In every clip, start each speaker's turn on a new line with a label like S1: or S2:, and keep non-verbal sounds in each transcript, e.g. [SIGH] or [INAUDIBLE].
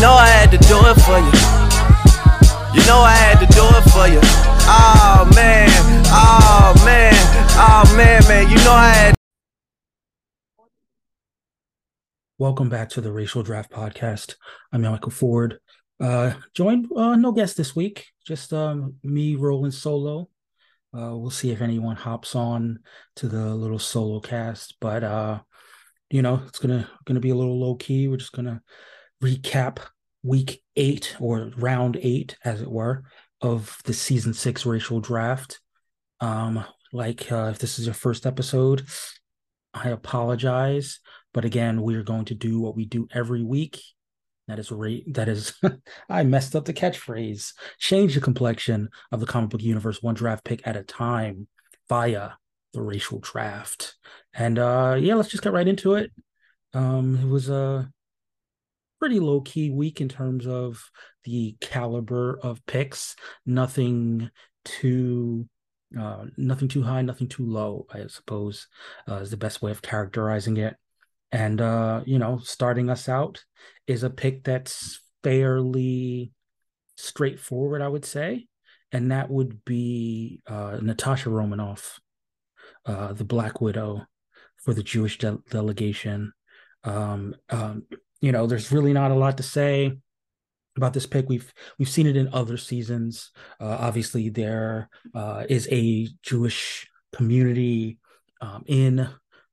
S1: Know I had to do it for you. You know I had to do it for you. Oh man, oh man, oh man, man. You know I had.
S2: Welcome back to the Racial Draft Podcast. I'm Michael Ford. Uh, joined uh, no guest this week, just um, me rolling solo. Uh, we'll see if anyone hops on to the little solo cast, but uh, you know it's gonna gonna be a little low key. We're just gonna recap week eight or round eight, as it were, of the season six racial draft. Um, like uh, if this is your first episode, I apologize, but again, we are going to do what we do every week. That is rate. That is, [LAUGHS] I messed up the catchphrase. Change the complexion of the comic book universe one draft pick at a time via the racial draft. And uh yeah, let's just get right into it. Um, it was a pretty low key week in terms of the caliber of picks. Nothing too uh, nothing too high, nothing too low, I suppose, uh, is the best way of characterizing it. And uh, you know, starting us out is a pick that's fairly straightforward, I would say, and that would be uh, Natasha Romanoff, uh, the Black Widow for the Jewish de- delegation. Um, um, you know, there's really not a lot to say about this pick. We've we've seen it in other seasons. Uh, obviously, there uh, is a Jewish community um, in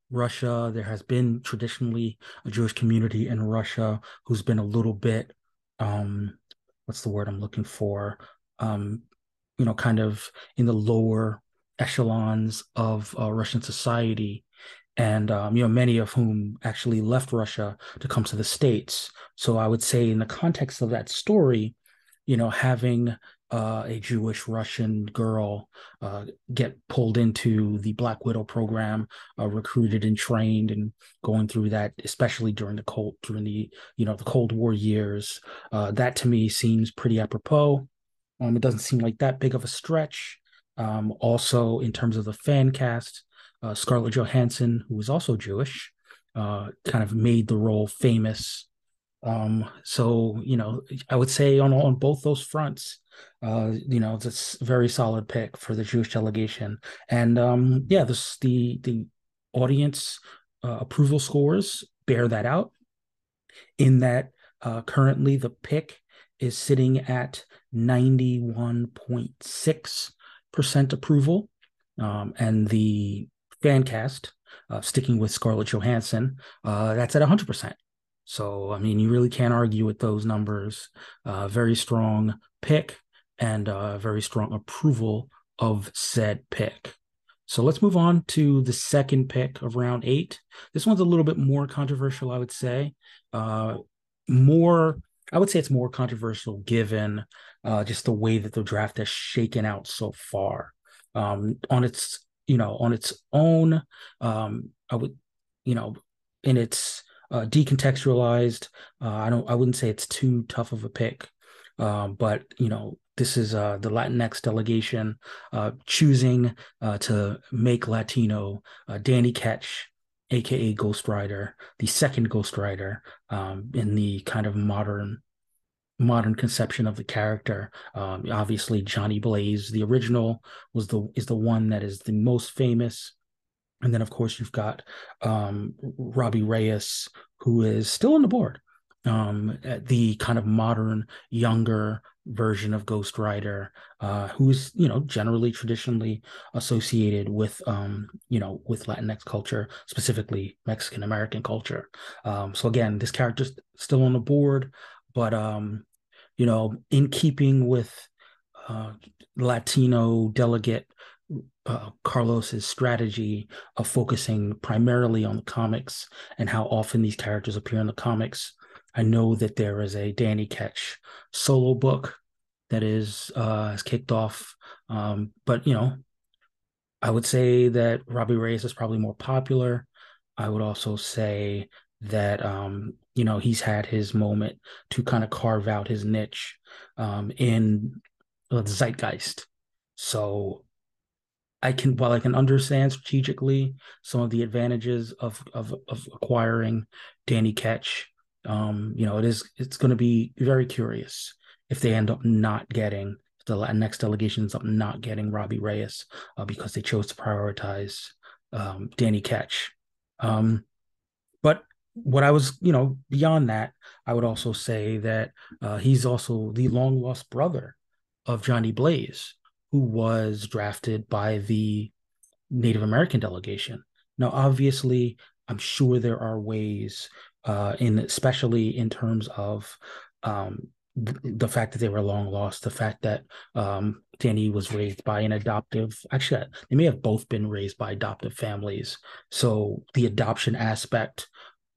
S2: Russia. There has been traditionally a Jewish community in Russia who's been a little bit, um, what's the word I'm looking for? Um, you know, kind of in the lower echelons of uh, Russian society. And, um, you know, many of whom actually left Russia to come to the States. So I would say, in the context of that story, you know, having uh, a Jewish Russian girl uh, get pulled into the Black Widow program, uh, recruited and trained, and going through that, especially during the cold during the you know the Cold War years. Uh, that to me seems pretty apropos. Um, it doesn't seem like that big of a stretch. Um, also, in terms of the fan cast, uh, Scarlett Johansson, who was also Jewish, uh, kind of made the role famous. Um, so you know, I would say on on both those fronts, uh, you know, it's a very solid pick for the Jewish delegation. And um, yeah, this the the audience uh, approval scores bear that out. In that, uh, currently the pick is sitting at ninety one point six percent approval, um, and the fan cast, uh, sticking with Scarlett Johansson, uh, that's at hundred percent. So I mean, you really can't argue with those numbers. Uh, very strong pick and uh, very strong approval of said pick. So let's move on to the second pick of round eight. This one's a little bit more controversial, I would say. Uh, more, I would say it's more controversial given uh, just the way that the draft has shaken out so far. Um, on its, you know, on its own, um, I would, you know, in its uh, decontextualized, uh, I don't, I wouldn't say it's too tough of a pick. Um, but you know, this is uh, the Latinx delegation uh, choosing uh, to make Latino uh, Danny Ketch, aka Ghost Rider, the second Ghost Rider um, in the kind of modern modern conception of the character. Um, obviously, Johnny Blaze, the original, was the is the one that is the most famous. And then, of course, you've got um, Robbie Reyes, who is still on the board um, the kind of modern, younger version of Ghost Rider, uh, who's you know generally traditionally associated with um, you know with Latinx culture, specifically Mexican American culture. Um, so again, this character's still on the board, but um, you know, in keeping with uh, Latino delegate uh, Carlos's strategy of focusing primarily on the comics and how often these characters appear in the comics. I know that there is a Danny Ketch solo book that is uh, has kicked off, um, but you know, I would say that Robbie Reyes is probably more popular. I would also say that um, you know he's had his moment to kind of carve out his niche um, in the zeitgeist. So I can while I can understand strategically some of the advantages of of, of acquiring Danny Ketch, um, you know, it is it's going to be very curious if they end up not getting the next delegation ends up not getting Robbie Reyes uh, because they chose to prioritize um, Danny Ketch. Um, but what I was, you know, beyond that, I would also say that uh, he's also the long lost brother of Johnny Blaze, who was drafted by the Native American delegation. Now, obviously, I'm sure there are ways, uh, in especially in terms of um, the fact that they were long lost, the fact that um, Danny was raised by an adoptive, actually, they may have both been raised by adoptive families. So the adoption aspect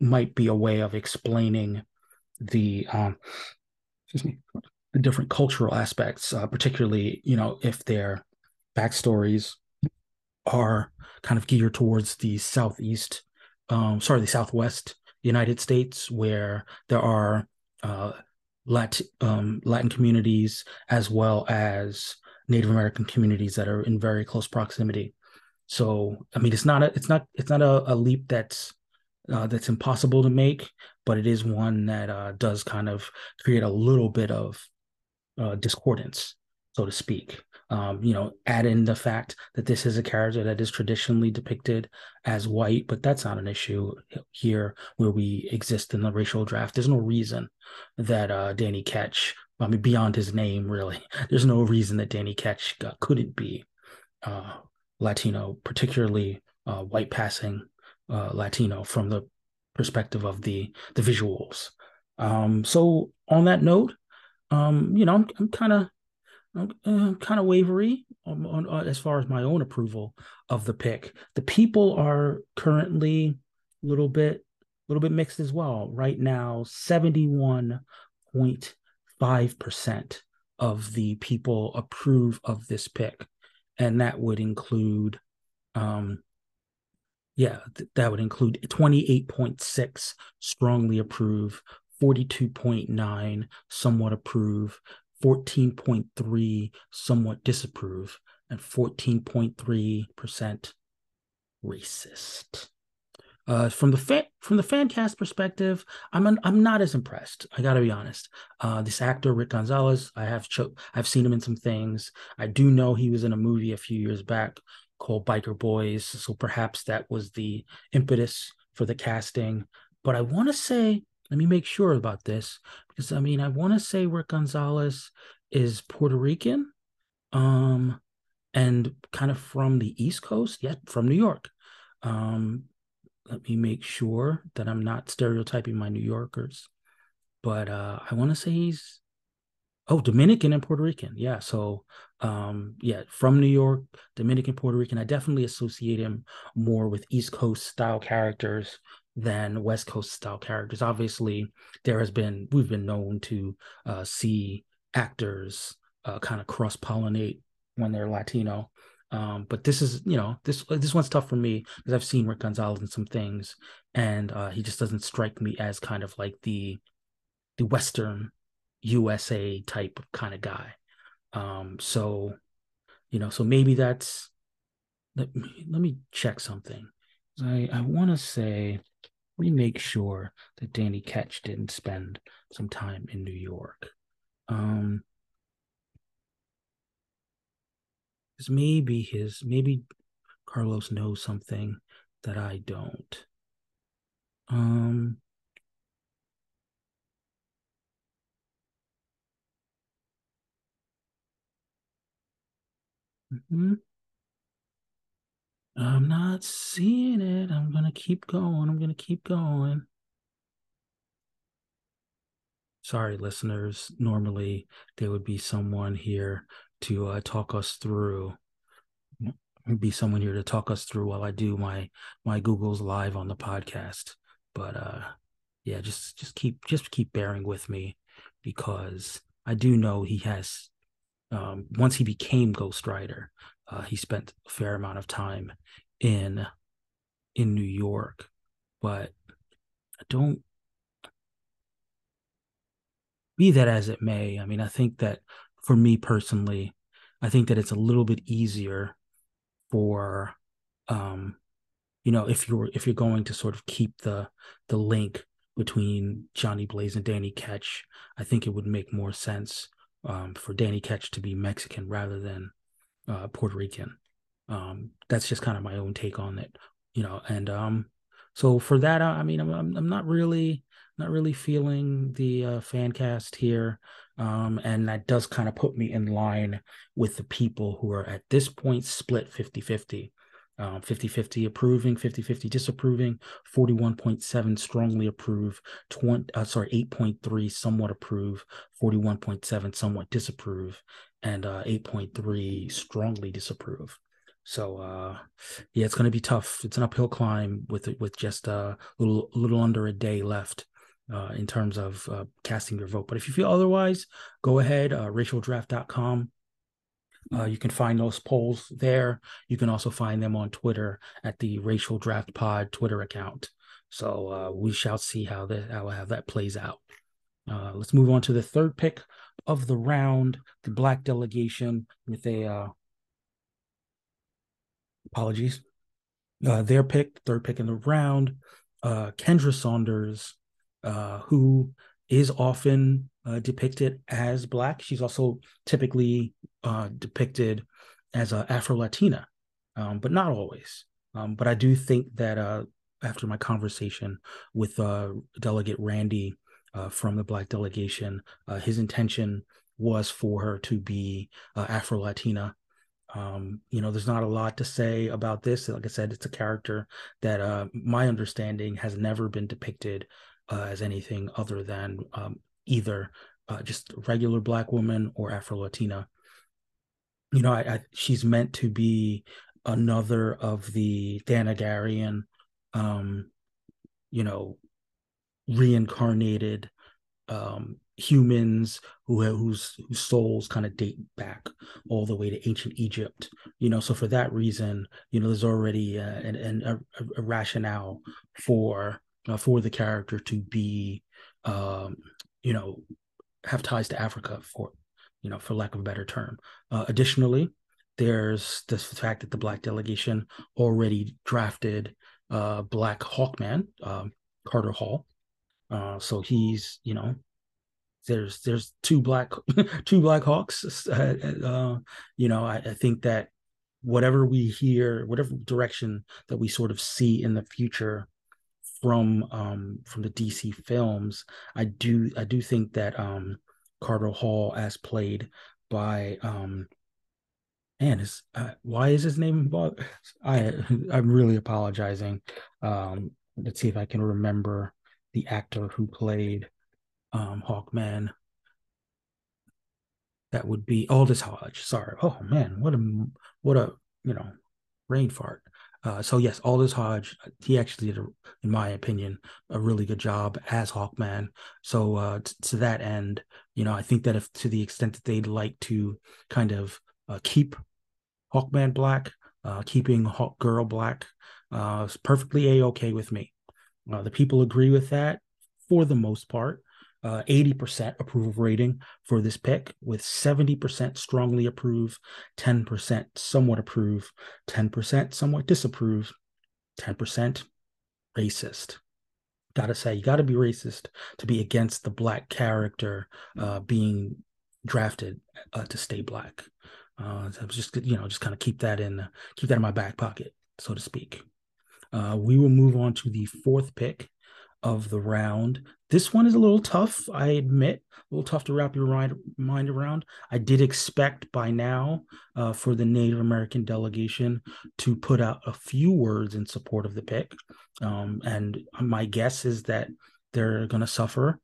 S2: might be a way of explaining the, um, excuse me, the different cultural aspects, uh, particularly, you know, if their backstories are kind of geared towards the Southeast, um, sorry, the Southwest United States, where there are uh, Latin, um, Latin communities as well as Native American communities that are in very close proximity. So, I mean, it's not a, it's not, it's not a, a leap that's uh, that's impossible to make, but it is one that uh, does kind of create a little bit of uh, discordance, so to speak. Um, you know, add in the fact that this is a character that is traditionally depicted as white, but that's not an issue here where we exist in the racial draft. There's no reason that uh, Danny Ketch, I mean, beyond his name, really, [LAUGHS] there's no reason that Danny Ketch uh, couldn't be uh, Latino, particularly uh, white passing uh, Latino from the perspective of the the visuals. Um, so on that note, um, you know, I'm, kind of I'm kind of wavery on, on, on, as far as my own approval of the pick. The people are currently a little bit a little bit mixed as well. Right now, 71.5% of the people approve of this pick. And that would include um yeah, th- that would include 28.6 strongly approve, 42.9 somewhat approve, 14.3 somewhat disapprove, and 14.3% racist. Uh, from the fan from the fan cast perspective, I'm I'm not as impressed. I got to be honest. Uh, this actor Rick Gonzalez, I have cho- I've seen him in some things. I do know he was in a movie a few years back called Biker Boys, so perhaps that was the impetus for the casting. But I want to say let me make sure about this because I mean I want to say Rick Gonzalez is Puerto Rican, um, and kind of from the East Coast, yeah, from New York. Um, let me make sure that I'm not stereotyping my New Yorkers, but uh, I want to say he's oh Dominican and Puerto Rican, yeah. So um, yeah, from New York, Dominican, Puerto Rican. I definitely associate him more with East Coast style characters than West Coast style characters. Obviously, there has been we've been known to uh, see actors uh, kind of cross pollinate when they're Latino. Um, but this is, you know, this this one's tough for me because I've seen Rick Gonzalez in some things, and uh, he just doesn't strike me as kind of like the the Western USA type kind of guy. Um, so, you know, so maybe that's let me let me check something. I I want to say me make sure that Danny Ketch didn't spend some time in New York. Um, because maybe his maybe Carlos knows something that I don't. Um, mm-hmm. I'm not seeing it. I'm gonna keep going. I'm gonna keep going. Sorry, listeners. Normally there would be someone here to uh, talk us through. Be someone here to talk us through while I do my my Google's live on the podcast. But uh, yeah, just just keep just keep bearing with me because I do know he has. Um, once he became Ghost Rider, uh, he spent a fair amount of time in in New York, but I don't. Be that as it may, I mean, I think that for me personally, I think that it's a little bit easier for um you know if you're if you're going to sort of keep the the link between Johnny Blaze and Danny Ketch, I think it would make more sense um, for Danny Ketch to be Mexican rather than uh, Puerto Rican. Um, that's just kind of my own take on it, you know. And um, so for that, I mean, I'm I'm not really not really feeling the uh, fan cast here. Um, and that does kind of put me in line with the people who are at this point split 50 50. Um, 50 50 approving, 50 50 disapproving, 41.7 strongly approve, 20, uh, sorry, 8.3 somewhat approve, 41.7 somewhat disapprove, and uh, 8.3 strongly disapprove. So uh, yeah, it's going to be tough. It's an uphill climb with with just a little little under a day left uh, in terms of uh, casting your vote. But if you feel otherwise, go ahead, uh, racialdraft.com. Uh, you can find those polls there. You can also find them on Twitter at the Racial Draft Pod Twitter account. So uh, we shall see how that how, that plays out. Uh, let's move on to the third pick of the round, the black delegation with a uh, apologies. Uh, their pick, third pick in the round, uh, Kendra Saunders, who is often depicted as black. She's also typically uh, depicted as a Afro Latina, um, but not always. Um, but I do think that uh, after my conversation with uh, Delegate Randy uh, from the Black delegation, his intention was for her to be Afro Latina. Um, you know, there's not a lot to say about this. Like I said, it's a character that my understanding has never been depicted uh, as anything other than um, either uh, just regular black woman or Afro Latina. You know, I, I, she's meant to be another of the Thanagarian, um, you know, reincarnated um, humans who whose whose souls kind of date back all the way to ancient Egypt. You know, so for that reason, you know, there's already uh, an, an a, a rationale for uh, for the character to be, um, you know, have ties to Africa for, you know, for lack of a better term. Uh, additionally, there's the fact that the black delegation already drafted uh, Black Hawkman, um, Carter Hall. Uh, so he's, you know, there's there's two black [LAUGHS] two black hawks. Uh, uh, you know, I, I think that whatever we hear, whatever direction that we sort of see in the future from um from the DC films, I do I do think that um Carter Hall as played by um man is uh, why is his name I I'm really apologizing. Um let's see if I can remember the actor who played um Hawkman. That would be Aldis Hodge. Sorry. Oh man, what a what a you know brain fart. Uh, so yes, Aldis Hodge, he actually did, a, in my opinion, a really good job as Hawkman. So uh, t- to that end, you know, I think that if to the extent that they'd like to kind of uh, keep Hawkman black, uh, keeping Hawk Girl black, uh, is perfectly a okay with me. Uh, the people agree with that for the most part uh, 80% approval rating for this pick, with 70% strongly approve, 10% somewhat approve, 10% somewhat disapprove, 10% racist. Gotta say, you gotta be racist to be against the black character uh, being drafted uh, to stay black. Uh, so just you know, just kind of keep that in, keep that in my back pocket, so to speak. Uh, we will move on to the fourth pick of the round. This one is a little tough, I admit, a little tough to wrap your mind around. I did expect by now uh, for the Native American delegation to put out a few words in support of the pick. Um, and my guess is that they're going to suffer.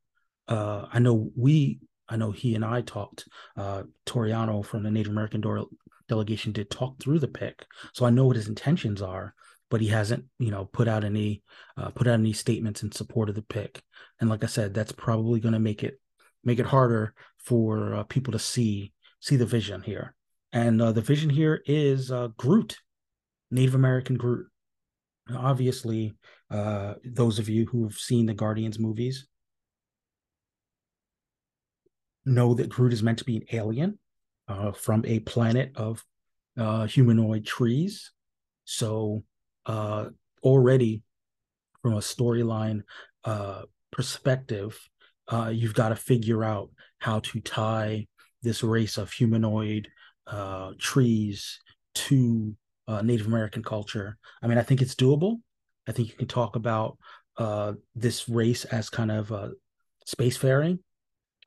S2: Uh, I know we, I know he and I talked, uh, Toriano from the Native American delegation did talk through the pick. So I know what his intentions are but he hasn't, you know, put out any uh, put out any statements in support of the pick. And like I said, that's probably going to make it make it harder for uh, people to see see the vision here. And uh, the vision here is uh, Groot, Native American Groot. Obviously, uh, those of you who have seen the Guardians movies know that Groot is meant to be an alien uh, from a planet of uh, humanoid trees. So uh, already, from a storyline uh, perspective, uh, you've got to figure out how to tie this race of humanoid uh, trees to uh, Native American culture. I mean, I think it's doable. I think you can talk about uh, this race as kind of uh, spacefaring.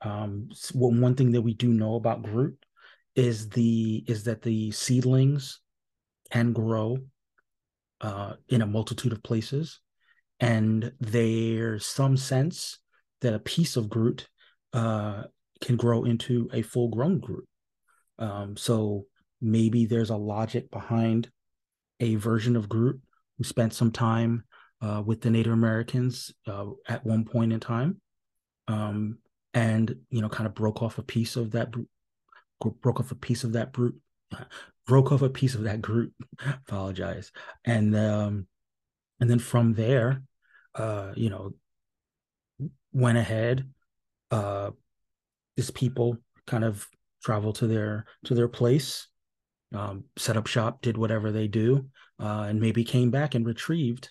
S2: Um, one thing that we do know about Groot is the is that the seedlings can grow uh, in a multitude of places, and there's some sense that a piece of Groot uh, can grow into a full grown Groot. Um, so maybe there's a logic behind a version of Groot who spent some time uh, with the Native Americans uh, at one point in time, um, and you know, kind of broke off a piece of that, broke off a piece of that brute, broke off a piece of that group. apologize, and um, and then from there, uh, you know, went ahead. Uh, these people kind of travel to their to their place, um, set up shop, did whatever they do, uh, and maybe came back and retrieved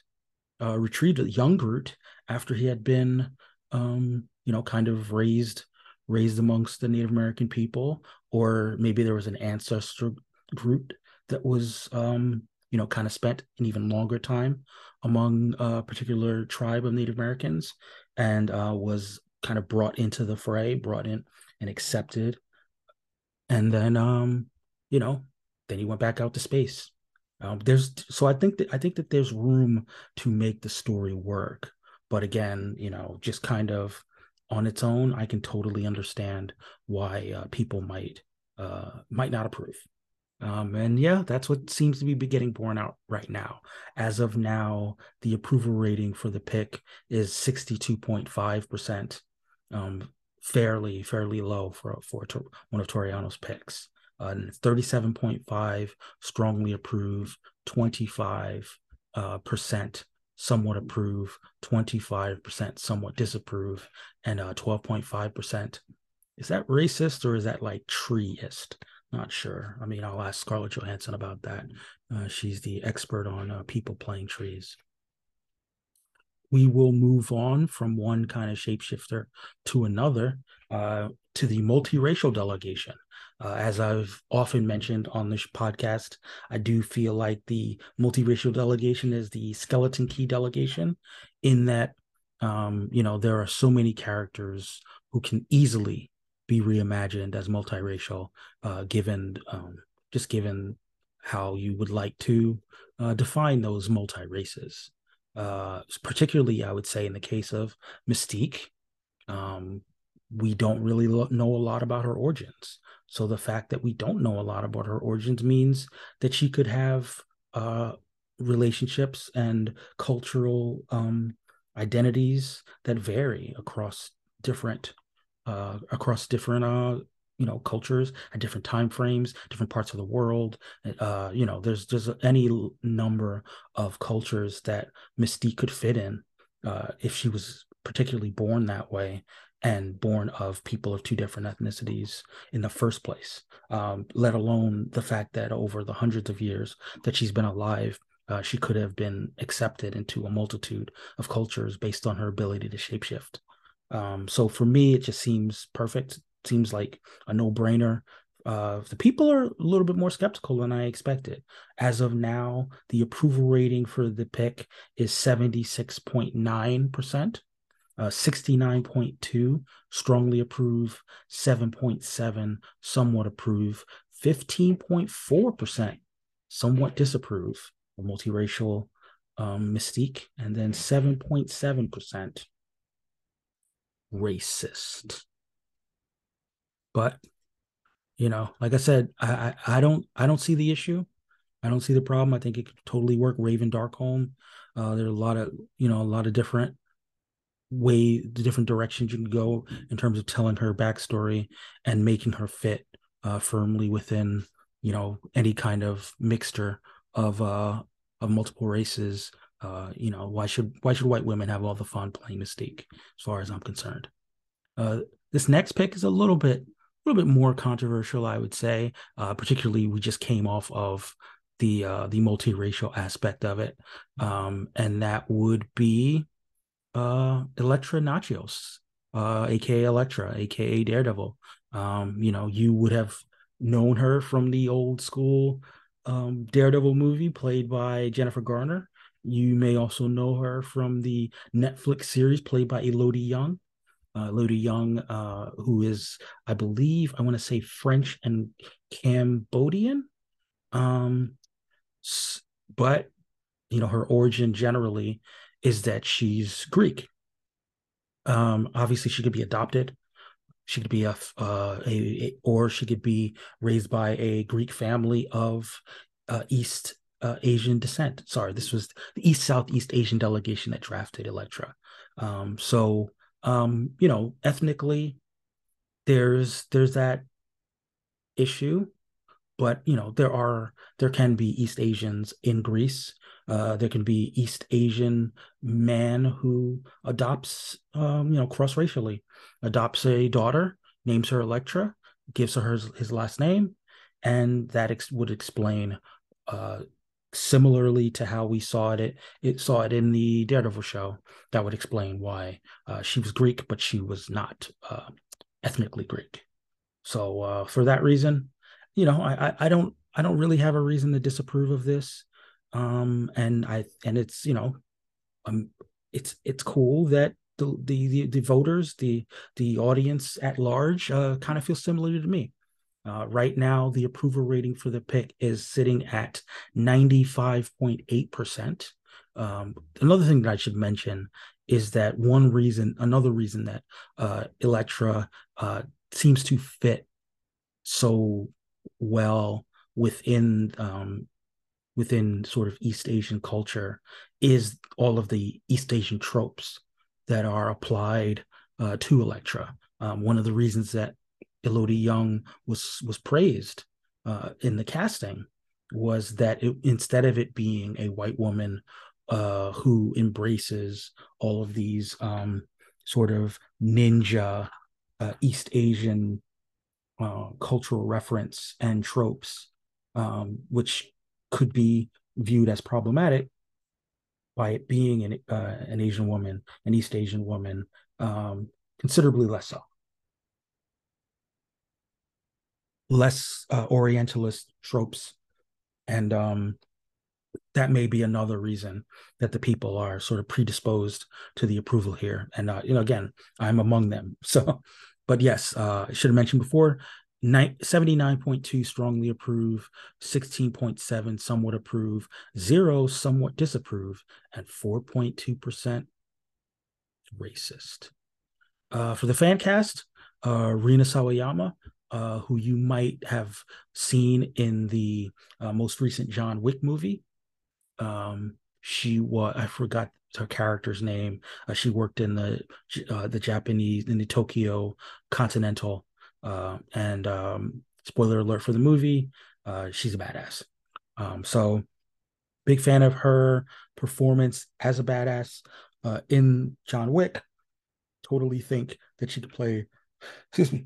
S2: uh, retrieved young Groot after he had been, um, you know, kind of raised raised amongst the Native American people, or maybe there was an ancestor Groot that was, um, you know, kind of spent an even longer time among a particular tribe of Native Americans, and uh, was kind of brought into the fray, brought in and accepted, and then, um, you know, then he went back out to space. Um, there's so I think that I think that there's room to make the story work, but again, you know, just kind of on its own, I can totally understand why uh, people might uh, might not approve. Um, and yeah, that's what seems to be getting borne out right now. As of now, the approval rating for the pick is 62.5%, um, fairly, fairly low for, for one of Toriano's picks uh, 37.5 strongly approve, 25 uh, percent somewhat approve, 25% somewhat disapprove, and uh, 12.5%. Is that racist or is that like treeist? Not sure. I mean, I'll ask Scarlett Johansson about that. Uh, she's the expert on uh, people playing trees. We will move on from one kind of shapeshifter to another uh, to the multiracial delegation. Uh, as I've often mentioned on this podcast, I do feel like the multiracial delegation is the skeleton key delegation, in that um, you know there are so many characters who can easily be reimagined as multiracial, uh, given um, just given how you would like to uh, define those multi races. Uh, particularly, I would say in the case of Mystique, um, we don't really lo- know a lot about her origins. So the fact that we don't know a lot about her origins means that she could have uh, relationships and cultural um, identities that vary across different uh, across different uh, you know cultures at different time frames different parts of the world uh you know there's there's any number of cultures that mystique could fit in uh if she was particularly born that way and born of people of two different ethnicities in the first place, um, let alone the fact that over the hundreds of years that she's been alive, uh, she could have been accepted into a multitude of cultures based on her ability to shapeshift. Um, so for me, it just seems perfect. seems like a no brainer. Uh, the people are a little bit more skeptical than I expected. As of now, the approval rating for the pick is 76.9%. Uh, 69.2 strongly approve, 7.7 somewhat approve, 15.4% somewhat disapprove of multiracial um, mystique, and then 7.7% racist. But you know, like I said, I, I, I don't I don't see the issue. I don't see the problem. I think it could totally work. Raven Darkholme. Uh, there are a lot of you know a lot of different way the different directions you can go in terms of telling her backstory and making her fit uh, firmly within you know any kind of mixture of uh of multiple races uh you know why should why should white women have all the fun playing mystique as far as i'm concerned uh this next pick is a little bit a little bit more controversial i would say uh particularly we just came off of the uh the multiracial aspect of it um and that would be uh Elektra Natchios uh aka Elektra aka Daredevil um you know you would have known her from the old school um, Daredevil movie played by Jennifer Garner. You may also know her from the Netflix series played by Elodie Yung. Uh, Elodie Yung, uh, who is, I believe, I want to say French and Cambodian. Um, but, you know, her origin generally is that she's Greek. Um, obviously, she could be adopted she could be a, uh, a, a, or she could be raised by a Greek family of uh, East uh, Asian descent. Sorry, this was the East Southeast Asian delegation that drafted Elektra. Um, so um, you know, ethnically, there's there's that issue, but you know, there are there can be East Asians in Greece. Uh, there can be East Asian man who adopts, um, you know, cross racially adopts a daughter, names her Elektra, gives her his, his last name, and that ex- would explain uh, similarly to how we saw it it saw it in the Daredevil show. That would explain why uh, she was Greek, but she was not uh, ethnically Greek. So uh, for that reason, you know, I, I, I don't I don't really have a reason to disapprove of this. Um, and I and it's you know, um, it's it's cool that the the the, voters, the the audience at large, uh, kind of feel similar to me. Uh, right now, the approval rating for the pick is sitting at 95.8%. Um, another thing that I should mention is that one reason, another reason that uh, Elektra uh, seems to fit so well within um, within sort of East Asian culture is all of the East Asian tropes that are applied uh, to Elektra. Um, one of the reasons that Elodie Yung was was praised uh, in the casting was that it, instead of it being a white woman uh, who embraces all of these um, sort of ninja uh, East Asian uh, cultural reference and tropes, um, which could be viewed as problematic, by it being an uh, an Asian woman, an East Asian woman, um, considerably less so. Less uh, Orientalist tropes, and um, that may be another reason that the people are sort of predisposed to the approval here. And uh, you know, again, I'm among them. [LAUGHS] So, but yes, uh, I should have mentioned before 79.2 strongly approve, 16.7 somewhat approve, zero somewhat disapprove, and 4.2% racist. Uh, for the fan cast, uh, Rina Sawayama, uh, who you might have seen in the uh, most recent John Wick movie. Um, she was, I forgot her character's name. Uh, she worked in the uh, the Japanese in the Tokyo Continental uh, and um, spoiler alert for the movie, she's a badass. Um, so big fan of her performance as a badass in John Wick. Totally think that she could play, excuse me,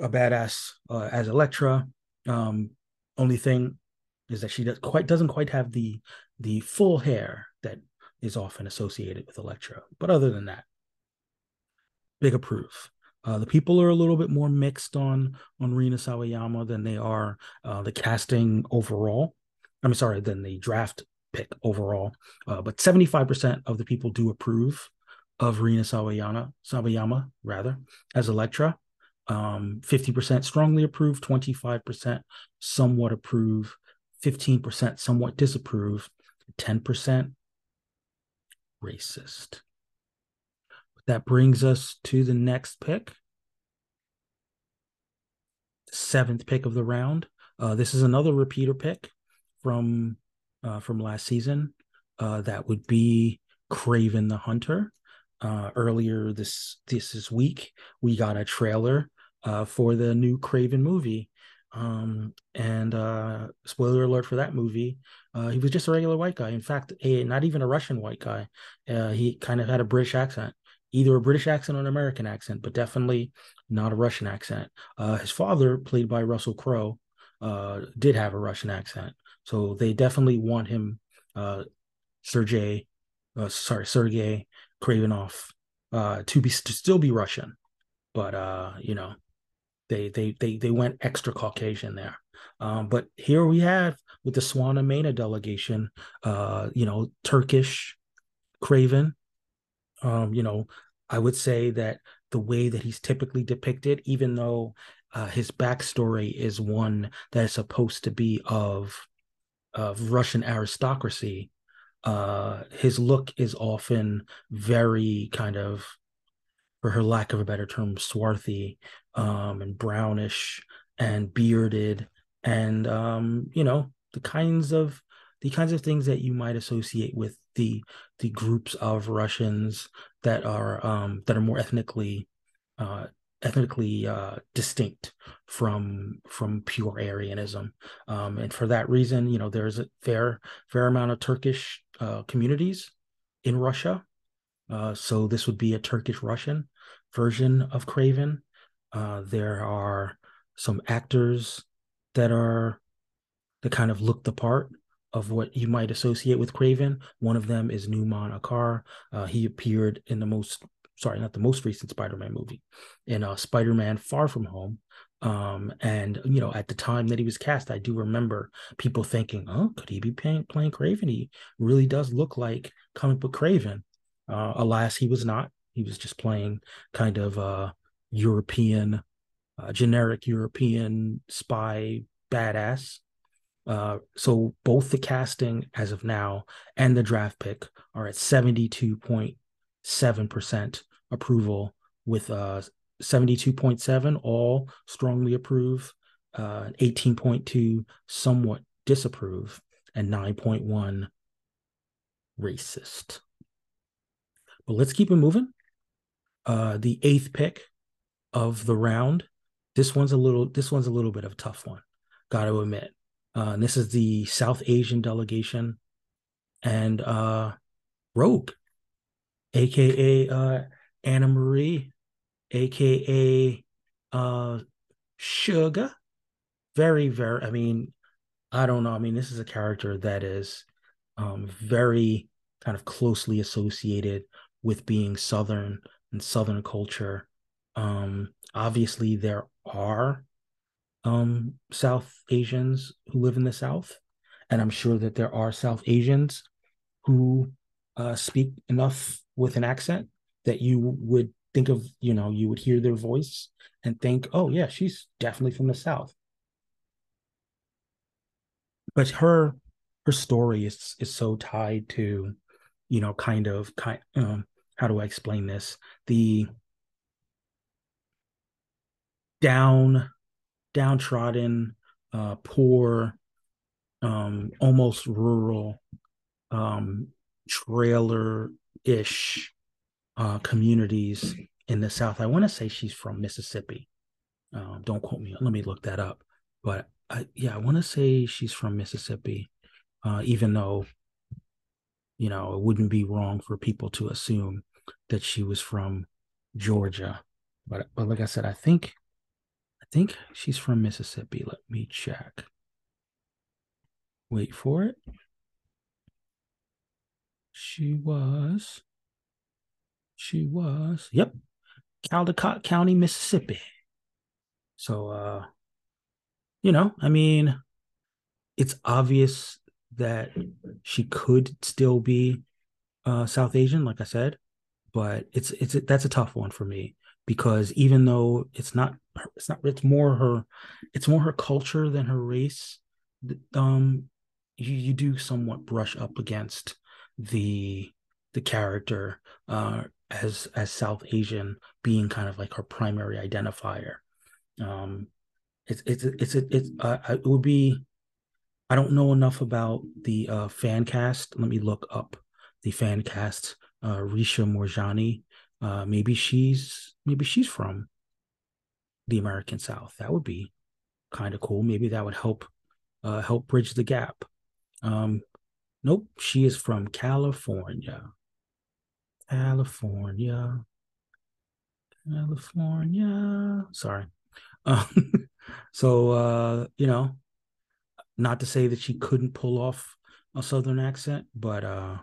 S2: a badass uh, as Elektra. Um, only thing is that she does quite doesn't quite have the the full hair that is often associated with Elektra. But other than that, big approve. Uh, the people are a little bit more mixed on on Rina Sawayama than they are uh, the casting overall. I'm sorry, than the draft pick overall. Uh, but 75% of the people do approve of Rina Sawayama, Sawayama rather, as Elektra. Um, 50% strongly approve, 25% somewhat approve, 15% somewhat disapprove, 10% racist. That brings us to the next pick, seventh pick of the round. Uh, this is another repeater pick from uh, from last season. Uh, that would be Kraven the Hunter. Uh, earlier this this week, we got a trailer uh, for the new Kraven movie. Um, and uh, spoiler alert for that movie, uh, he was just a regular white guy. In fact, a, not even a Russian white guy. Uh, he kind of had a British accent, either a British accent or an American accent, but definitely not a Russian accent. Uh, his father, played by Russell Crowe, did have a Russian accent, so they definitely want him, Sergey, sorry, Sergey Kravinoff, uh, to be to still be Russian, but uh, you know, they they they they went extra Caucasian there. Um, but here we have with the Swana delegation, uh, you know, Turkish Kraven. Um, you know, I would say that the way that he's typically depicted, even though uh, his backstory is one that is supposed to be of of Russian aristocracy, uh, his look is often very kind of for her lack of a better term, swarthy um, and brownish and bearded, and um, you know the kinds of the kinds of things that you might associate with the the groups of Russians that are um, that are more ethnically uh, ethnically uh, distinct from from pure Aryanism, um, and for that reason, you know, there's a fair fair amount of Turkish uh, communities in Russia. Uh, so this would be a Turkish Russian version of Kraven. Uh, there are some actors that are that kind of look the part of what you might associate with Kraven. One of them is Numan Acar. Uh, he appeared in the most sorry, not the most recent Spider-Man movie, in uh, Spider-Man Far From Home. Um, and you know, at the time that he was cast, I do remember people thinking, "Oh, could he be playing, playing Kraven? He really does look like comic book Kraven." Uh, alas, he was not. He was just playing kind of a European, uh, generic European spy badass. Uh, so both the casting as of now and the draft pick are at 72.7% approval with uh 72.7 all strongly approve, uh 18.2 somewhat disapprove, and 9.1 racist. But let's keep it moving uh, the eighth pick of the round. This one's a little. This one's a little bit of a tough one. Got to admit. Uh, this is the South Asian delegation, and uh, Rogue, aka Anna Marie, aka uh, Sugar. Very, very. I mean, I don't know. I mean, this is a character that is um, very kind of closely associated with being Southern and Southern culture. Um, obviously, there are um, South Asians who live in the South, and I'm sure that there are South Asians who uh, speak enough with an accent that you would think of, you know, you would hear their voice and think, oh, yeah, she's definitely from the South. But her her story is is so tied to, you know, kind of kind um, how do I explain this? The down, downtrodden, uh, poor, um, almost rural, um, trailer ish uh, communities in the South. I want to say she's from Mississippi. Um, don't quote me. Let me look that up. But I, yeah, I want to say she's from Mississippi, uh, even though, you know, it wouldn't be wrong for people to assume that she was from Georgia. But but like I said, I think I think she's from Mississippi. Let me check. Wait for it. She was. She was. Yep. Caldecott County, Mississippi. So uh you know, I mean, it's obvious that she could still be uh South Asian, like I said but it's it's that's a tough one for me because even though it's not it's not it's more her it's more her culture than her race um you, you do somewhat brush up against the the character uh as as south asian being kind of like her primary identifier um it's it's it's it's, it's uh, it would be I don't know enough about the uh, fan cast. Let me look up the fan cast. Uh, Risha Morjani. Uh, maybe she's maybe she's from the American South. That would be kind of cool. Maybe that would help uh, help bridge the gap. Um, nope, she is from California. California. California. Sorry. [LAUGHS] Um, so uh, you know, not to say that she couldn't pull off a southern accent, but uh,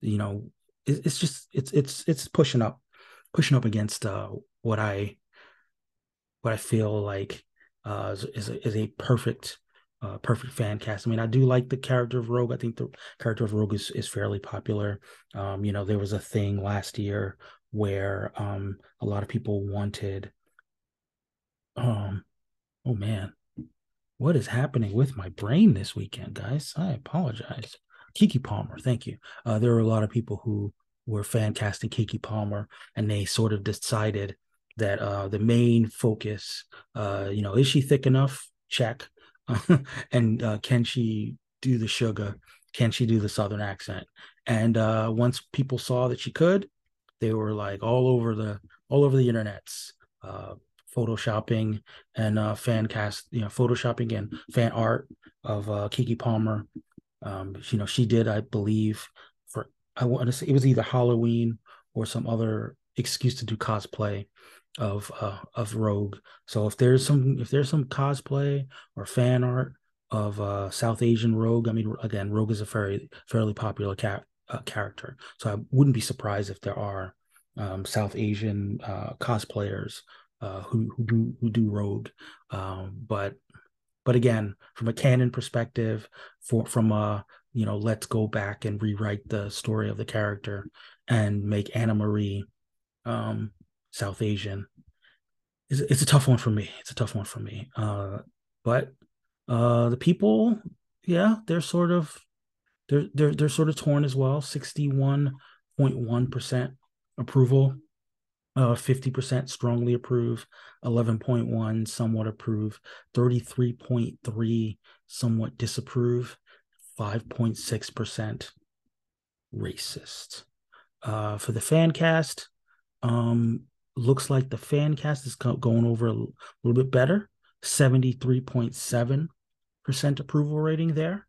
S2: you know, it, it's just it's it's it's pushing up, pushing up against uh what I what I feel like uh is is a, is a perfect perfect fan cast. I mean, I do like the character of Rogue. I think the character of Rogue is, is fairly popular. Um, you know, there was a thing last year where um, a lot of people wanted. Um, oh man, what is happening with my brain this weekend, guys? I apologize. Keke Palmer, thank you. Uh, there were a lot of people who were fan casting Keke Palmer, and they sort of decided that uh, the main focus, uh, you know, is she thick enough? Check. [LAUGHS] and uh, can she do the sugar? Can she do the southern accent? And uh, once people saw that she could, they were like all over the all over the internets, uh, photoshopping and uh, fan cast, you know, photoshopping and fan art of uh, Keke Palmer. Um, you know, she did, I believe, for I want to say it was either Halloween or some other excuse to do cosplay of uh, of Rogue. So if there's some if there's some cosplay or fan art of uh, South Asian Rogue, I mean, again, Rogue is a very fairly popular uh, character, so I wouldn't be surprised if there are um, South Asian uh, cosplayers uh, who who do who do Rogue. Um, but but again, from a canon perspective, for from a you know, let's go back and rewrite the story of the character and make Anna Marie um, South Asian. It's, it's a tough one for me. It's a tough one for me. Uh, but uh, the people, yeah, they're sort of they're they're they're sort of torn as well. Sixty one point one percent approval, uh, fifty percent strongly approve, eleven point one somewhat approve, thirty three point three somewhat disapprove, five point six percent racist. Uh, for the fan cast, um, looks like the fan cast is going over a little bit better. 73.7% approval rating there.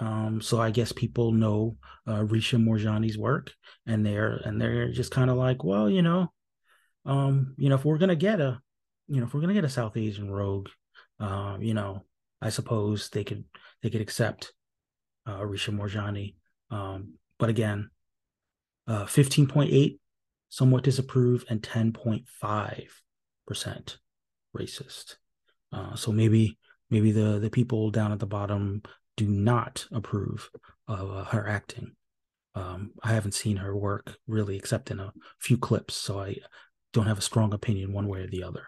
S2: Um, so i guess people know uh, Richa Moorjani's work and they're and they're just kind of like well you know um, you know if we're gonna get a you know if we're gonna get a south asian rogue uh, you know i suppose they could they could accept uh, Richa Moorjani um, but again uh, 15.8 somewhat disapprove, and 10.5% racist. Uh, so maybe maybe the the people down at the bottom do not approve of uh, her acting. Um, I haven't seen her work really, except in a few clips, so I don't have a strong opinion one way or the other.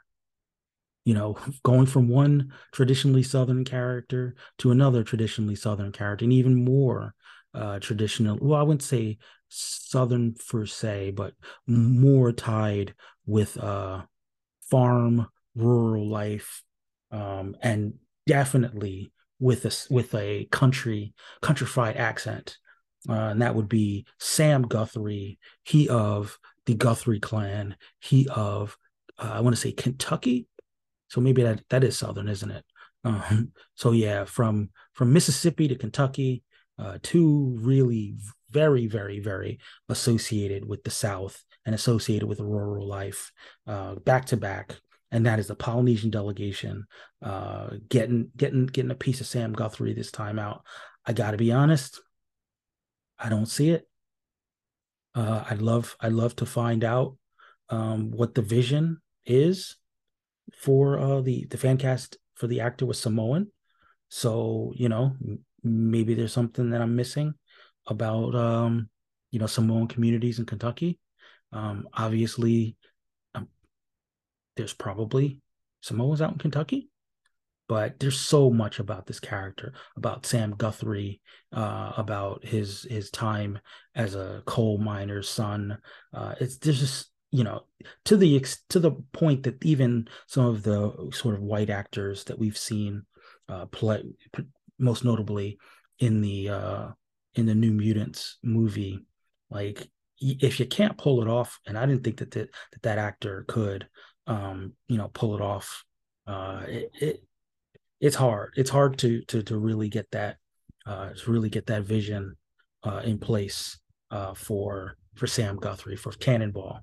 S2: You know, [LAUGHS] going from one traditionally Southern character to another traditionally Southern character, and even more uh, traditional. Well, I wouldn't say southern per se, but more tied with uh, farm rural life, um, and definitely with a with a country countrified accent, uh, and that would be Sam Guthrie. He of the Guthrie clan. He of uh, I want to say Kentucky. So maybe that that is southern, isn't it? Um, [LAUGHS] so yeah, from from Mississippi to Kentucky, uh, two really very, very, very associated with the South and associated with rural life uh, back to back. And that is the Polynesian delegation uh, getting getting getting a piece of Sam Guthrie this time out. I got to be honest, I don't see it. Uh, I'd love I'd love to find out um, what the vision is for uh, the the fan cast for the actor was Samoan. So you know maybe there's something that I'm missing about um, you know Samoan communities in Kentucky. Um, obviously, um, there's probably Samoans out in Kentucky, but there's so much about this character, about Sam Guthrie, uh, about his his time as a coal miner's son. Uh, it's there's just you know to the to the point that even some of the sort of white actors that we've seen uh, play most notably in the uh, in the New Mutants movie. Like if you can't pull it off, and I didn't think that that that, that actor could, um, you know, pull it off. Uh, it, it it's hard. It's hard to to to really get that uh, to really get that vision uh, in place uh, for for Sam Guthrie for Cannonball.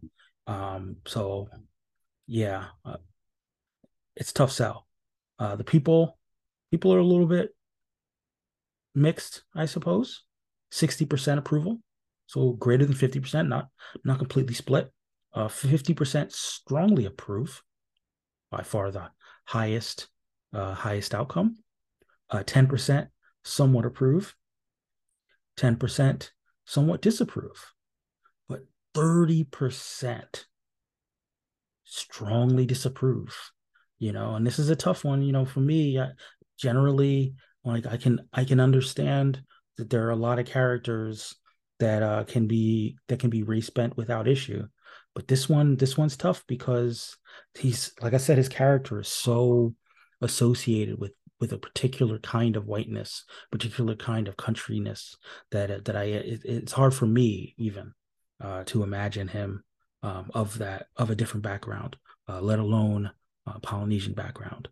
S2: Um, so yeah, uh, it's tough sell. Uh, the people people are a little bit mixed, I suppose. Sixty percent approval, so greater than fifty percent, not not completely split. Uh, fifty percent strongly approve, by far the highest uh, highest outcome. Uh, ten percent somewhat approve. Ten percent somewhat disapprove, but thirty percent strongly disapprove you know and this is a tough one you know for me I, generally like i can i can understand that there are a lot of characters that uh can be that can be race bent without issue but this one this one's tough because he's like i said his character is so associated with with a particular kind of whiteness particular kind of countryness that that i it, it's hard for me even uh to imagine him um, of that of a different background, uh, let alone uh, Polynesian background.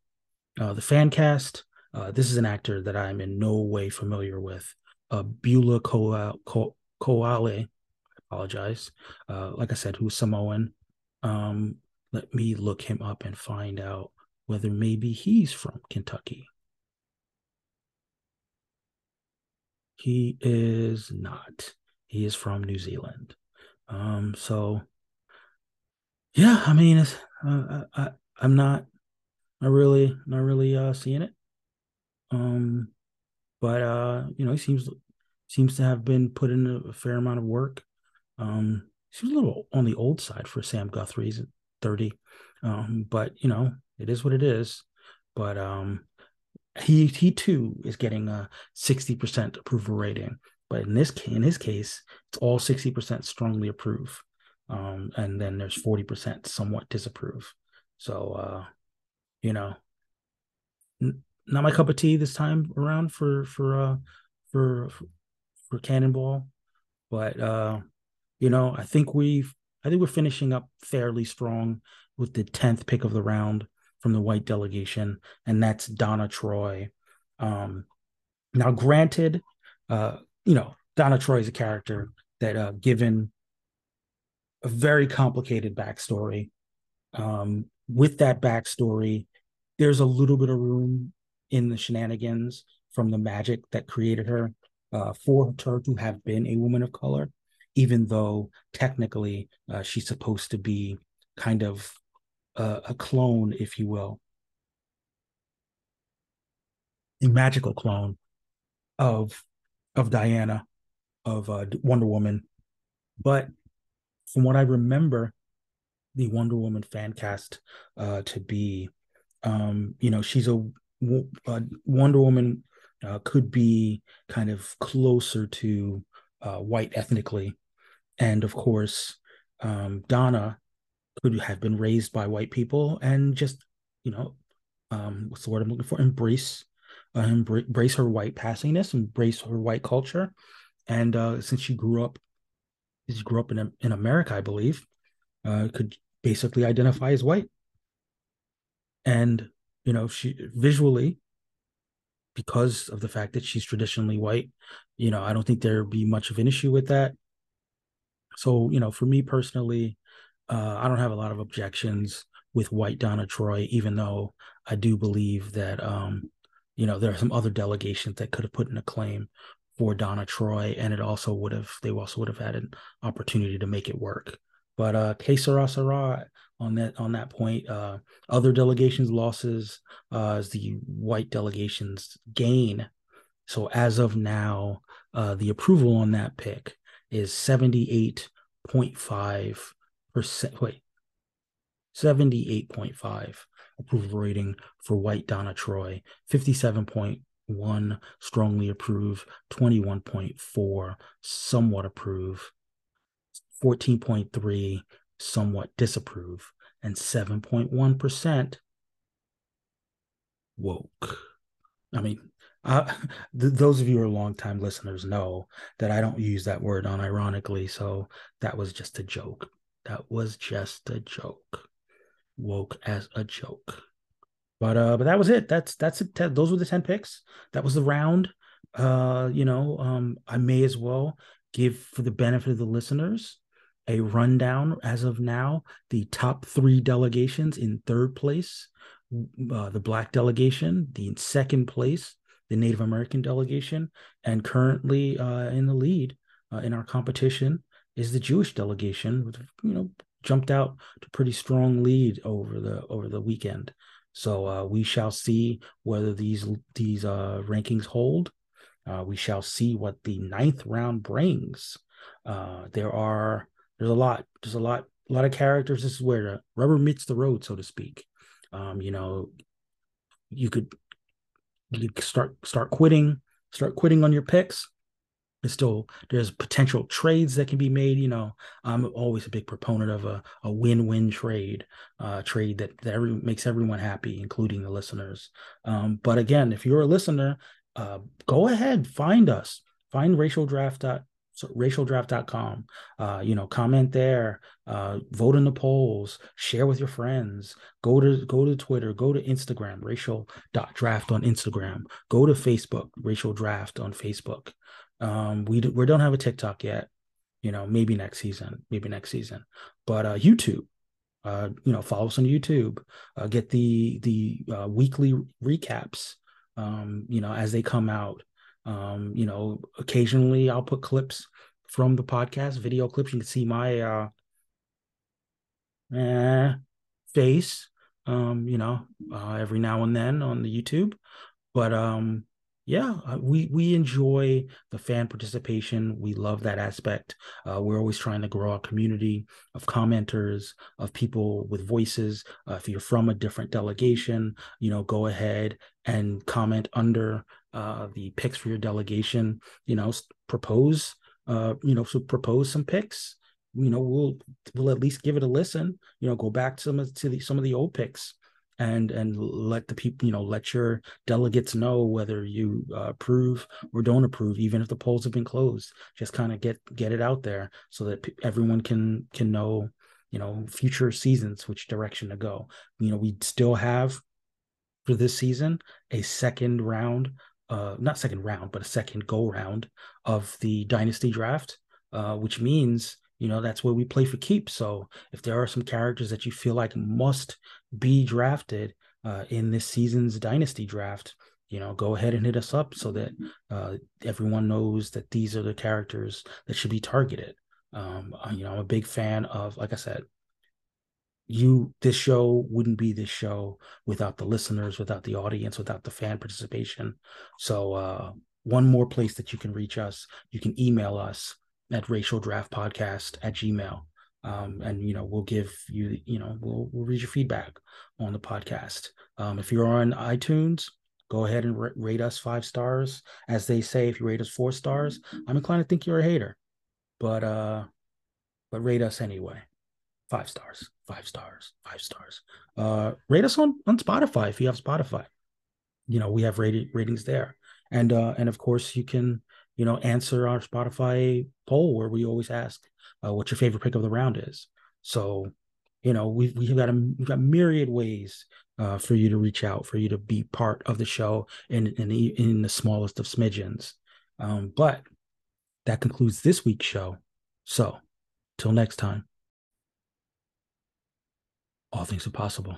S2: Uh, the fan cast. Uh, this is an actor that I'm in no way familiar with. Uh, Beulah Koale. I apologize. Uh, like I said, who's Samoan. Um, let me look him up and find out whether maybe he's from Kentucky. He is not. He is from New Zealand. Um, so yeah, I mean, it's, uh, I, I'm not, not really, not really uh, seeing it. Um, but uh, you know, he seems seems to have been put in a fair amount of work. Um, seems a little on the old side for Sam Guthrie. He's 30. Um, but you know, it is what it is. But um, he he too is getting a 60% approval rating. But in this in his case, it's all 60% strongly approve um, and then there's 40% somewhat disapprove. So, uh, you know, not my cup of tea this time around for for uh, for for Cannonball, but uh, you know, I think we've I think we're finishing up fairly strong with the tenth pick of the round from the white delegation, and that's Donna Troy. Um, now, granted, uh, you know, Donna Troy is a character that, uh, given a very complicated backstory. Um, with that backstory, there's a little bit of room in the shenanigans from the magic that created her uh, for her to have been a woman of color, even though technically uh, she's supposed to be kind of uh, a clone, if you will, a magical clone of of Diana, of uh, Wonder Woman. But from what I remember, the Wonder Woman fan cast uh, to be, um, you know, she's a, a Wonder Woman uh, could be kind of closer to uh, white ethnically, and of course, um, Donna could have been raised by white people and just, you know, um, what's the word I'm looking for? Embrace, uh, embrace her white passingness, embrace her white culture, and uh, since she grew up he grew up in in America, I believe, uh, could basically identify as white. And you know, she visually, because of the fact that she's traditionally white, you know, I don't think there'd be much of an issue with that. So, you know, for me personally, uh, I don't have a lot of objections with white Donna Troy, even though I do believe that um, you know, there are some other delegations that could have put in a claim for Donna Troy, and it also would have they also would have had an opportunity to make it work. But uh Sera on that on that point. Uh other delegations losses uh as the white delegations gain. So as of now, uh the approval on that pick is 78.5 percent wait 78.5 approval rating for white Donna Troy, fifty seven point one strongly approve, 21.4 somewhat approve, 14.3 somewhat disapprove, and 7.1% woke. I mean, uh, [LAUGHS] th- those of you who are longtime listeners know that I don't use that word unironically. So that was just a joke. That was just a joke. Woke as a joke. But uh, but that was it. That's that's it. Those were the ten picks. That was the round. Uh, you know, um, I may as well give for the benefit of the listeners a rundown as of now. The top three delegations in third place, uh, the Black delegation. The second place, the Native American delegation, and currently uh, in the lead uh, in our competition is the Jewish delegation. With you know jumped out to pretty strong lead over the over the weekend. So uh, we shall see whether these these uh, rankings hold. Uh, we shall see what the ninth round brings. There are there's a lot there's a lot a lot of characters. This is where rubber meets the road, so to speak. Um, you know, you could you start start quitting start quitting on your picks there's still there's potential trades that can be made. You know, I'm always a big proponent of a, a win-win trade, uh, trade that, that every, makes everyone happy, including the listeners. Um, but again, if you're a listener, uh, go ahead, find us, find racial draft so racialdraft.com uh, you know comment there uh, vote in the polls share with your friends go to go to twitter go to instagram racial draft on instagram go to facebook racial draft on facebook um, we we don't have a TikTok yet. You know, maybe next season, maybe next season. But uh, YouTube, uh, you know, follow us on YouTube. Uh, get the the uh, weekly recaps. Um, you know, as they come out. Um, you know, occasionally I'll put clips from the podcast, video clips. You can see my uh, eh, face. Um, you know, uh, every now and then on the YouTube. But um, yeah, uh, we we enjoy the fan participation. We love that aspect. Uh, we're always trying to grow our community of commenters, of people with voices. Uh, if you're from a different delegation, you know, go ahead and comment under uh, the picks for your delegation. You know, propose. Uh, you know, so propose some picks. You know, we'll we'll at least give it a listen. You know, go back to some of to the, some of the old picks and and let the people you know let your delegates know whether you uh, approve or don't approve even if the polls have been closed just kind of get get it out there so that p- everyone can can know you know future seasons which direction to go you know we still have for this season a second round uh not second round but a second go round of the dynasty draft uh which means you know that's where we play for keeps. So if there are some characters that you feel like must be drafted uh, in this season's dynasty draft you know go ahead and hit us up so that uh, everyone knows that these are the characters that should be targeted. Um, uh, you know i'm a big fan of like i said you this show wouldn't be this show without the listeners without the audience without the fan participation. So uh, one more place that you can reach us you can email us at racial draft podcast at gmail. Um, and you know we'll give you you know we'll we'll read your feedback on the podcast. Um, if you're on itunes go ahead and rate us five stars. As they say if you rate us four stars i'm inclined to think you're a hater. But uh but rate us anyway. Five stars five stars five stars uh rate us on on spotify if you have spotify you know we have ratings there and uh and of course you can you know, answer our Spotify poll where we always ask uh, what your favorite pick of the round is. So, you know, we've we've got a we've got myriad ways uh, for you to reach out, for you to be part of the show in in the, in the smallest of smidgens. Um, but that concludes this week's show. So, till next time, all things are possible.